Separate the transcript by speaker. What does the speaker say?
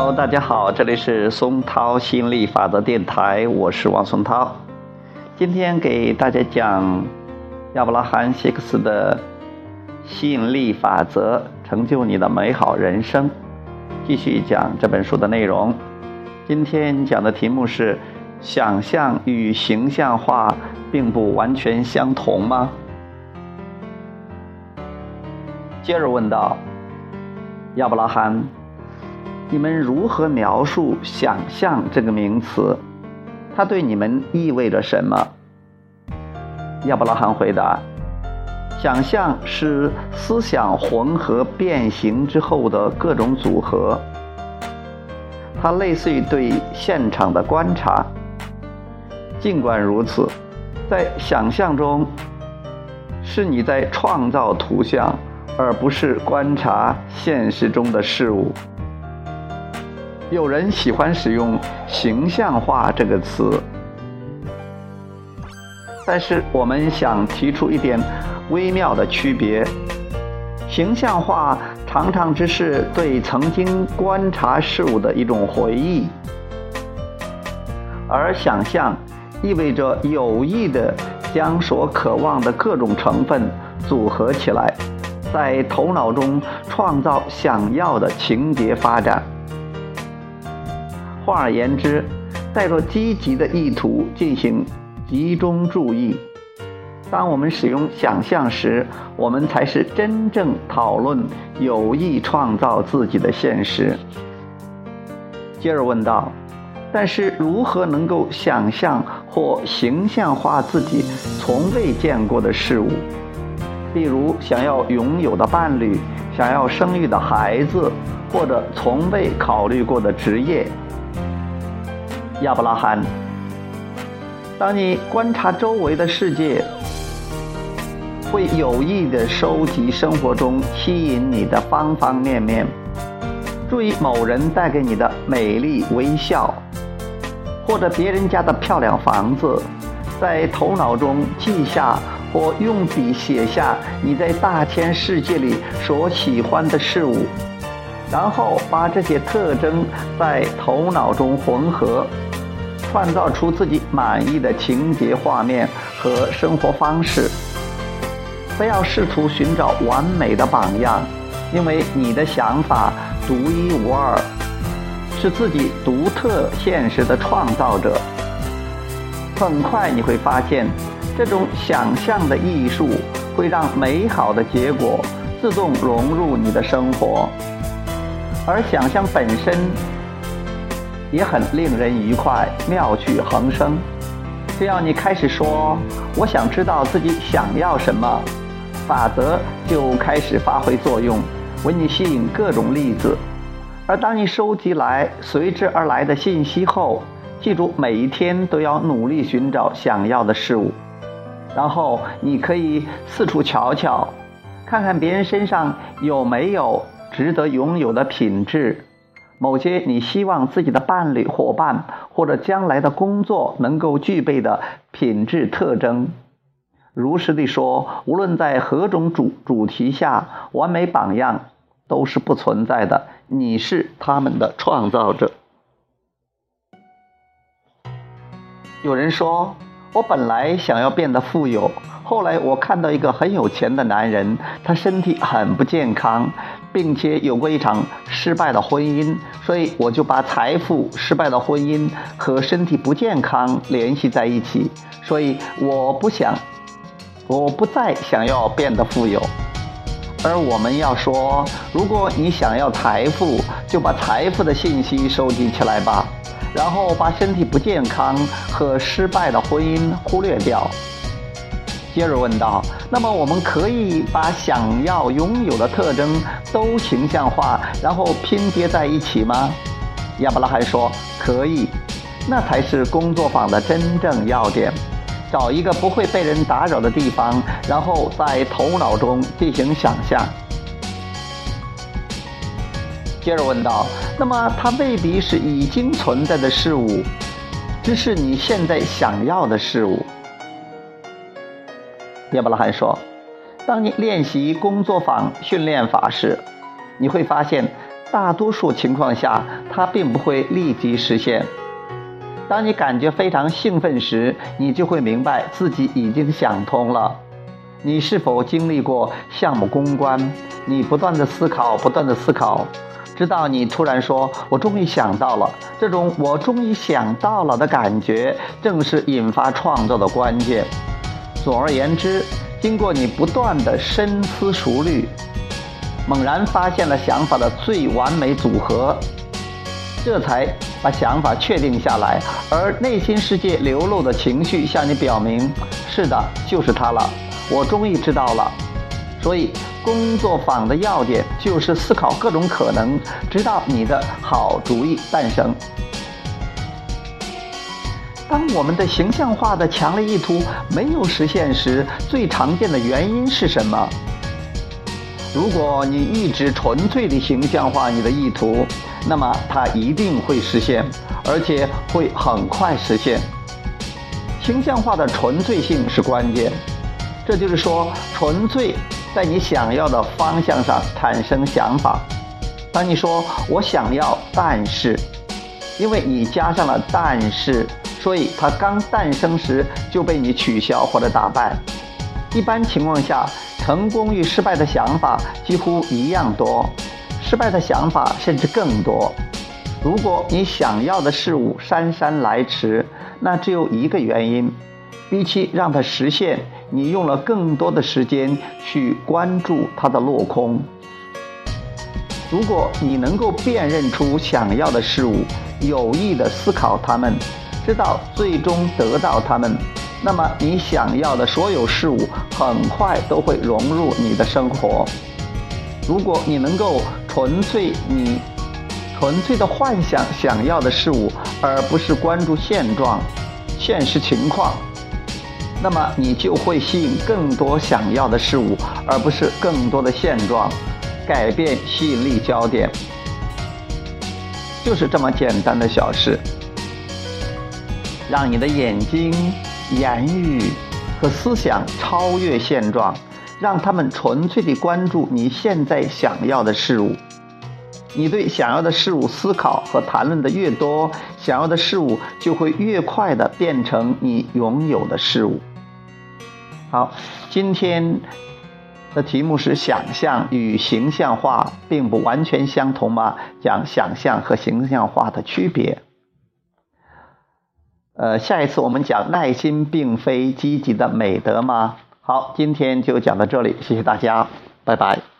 Speaker 1: Hello，大家好，这里是松涛吸引力法则电台，我是王松涛。今天给大家讲亚伯拉罕·希克斯的吸引力法则，成就你的美好人生。继续讲这本书的内容。今天讲的题目是：想象与形象化并不完全相同吗？接着问道：亚伯拉罕。你们如何描述“想象”这个名词？它对你们意味着什么？亚伯拉罕回答：“想象是思想混合变形之后的各种组合，它类似于对现场的观察。尽管如此，在想象中，是你在创造图像，而不是观察现实中的事物。”有人喜欢使用“形象化”这个词，但是我们想提出一点微妙的区别：形象化常常只是对曾经观察事物的一种回忆，而想象意味着有意的将所渴望的各种成分组合起来，在头脑中创造想要的情节发展。换而言之，带着积极的意图进行集中注意。当我们使用想象时，我们才是真正讨论有意创造自己的现实。接着问道：“但是如何能够想象或形象化自己从未见过的事物？例如，想要拥有的伴侣，想要生育的孩子，或者从未考虑过的职业？”亚伯拉罕，当你观察周围的世界，会有意的收集生活中吸引你的方方面面。注意某人带给你的美丽微笑，或者别人家的漂亮房子，在头脑中记下或用笔写下你在大千世界里所喜欢的事物，然后把这些特征在头脑中混合。创造出自己满意的情节画面和生活方式。不要试图寻找完美的榜样，因为你的想法独一无二，是自己独特现实的创造者。很快你会发现，这种想象的艺术会让美好的结果自动融入你的生活，而想象本身。也很令人愉快，妙趣横生。只要你开始说“我想知道自己想要什么”，法则就开始发挥作用，为你吸引各种例子。而当你收集来随之而来的信息后，记住每一天都要努力寻找想要的事物。然后你可以四处瞧瞧，看看别人身上有没有值得拥有的品质。某些你希望自己的伴侣、伙伴或者将来的工作能够具备的品质特征。如实地说，无论在何种主主题下，完美榜样都是不存在的。你是他们的创造者。有人说，我本来想要变得富有，后来我看到一个很有钱的男人，他身体很不健康。并且有过一场失败的婚姻，所以我就把财富、失败的婚姻和身体不健康联系在一起。所以我不想，我不再想要变得富有。而我们要说，如果你想要财富，就把财富的信息收集起来吧，然后把身体不健康和失败的婚姻忽略掉。接着问道：“那么我们可以把想要拥有的特征都形象化，然后拼接在一起吗？”亚伯拉罕说：“可以，那才是工作坊的真正要点。找一个不会被人打扰的地方，然后在头脑中进行想象。”接着问道：“那么它未必是已经存在的事物，只是你现在想要的事物。”亚伯拉罕说：“当你练习工作坊训练法时，你会发现，大多数情况下，它并不会立即实现。当你感觉非常兴奋时，你就会明白自己已经想通了。你是否经历过项目公关？你不断的思考，不断的思考，直到你突然说：“我终于想到了。”这种“我终于想到了”的感觉，正是引发创作的关键。总而言之，经过你不断的深思熟虑。猛然发现了想法的最完美组合，这才把想法确定下来。而内心世界流露的情绪向你表明：是的，就是它了。我终于知道了。所以，工作坊的要点就是思考各种可能，直到你的好主意诞生。当我们的形象化的强烈意图没有实现时，最常见的原因是什么？如果你一直纯粹的形象化你的意图，那么它一定会实现，而且会很快实现。形象化的纯粹性是关键，这就是说，纯粹在你想要的方向上产生想法。当你说我想要，但是，因为你加上了但是，所以它刚诞生时就被你取消或者打败。一般情况下。成功与失败的想法几乎一样多，失败的想法甚至更多。如果你想要的事物姗姗来迟，那只有一个原因：比起让它实现，你用了更多的时间去关注它的落空。如果你能够辨认出想要的事物，有意的思考它们，知道最终得到它们。那么你想要的所有事物很快都会融入你的生活。如果你能够纯粹你纯粹的幻想想要的事物，而不是关注现状、现实情况，那么你就会吸引更多想要的事物，而不是更多的现状。改变吸引力焦点，就是这么简单的小事，让你的眼睛。言语和思想超越现状，让他们纯粹地关注你现在想要的事物。你对想要的事物思考和谈论的越多，想要的事物就会越快的变成你拥有的事物。好，今天的题目是想象与形象化并不完全相同吗？讲想象和形象化的区别。呃，下一次我们讲耐心并非积极的美德吗？好，今天就讲到这里，谢谢大家，拜拜。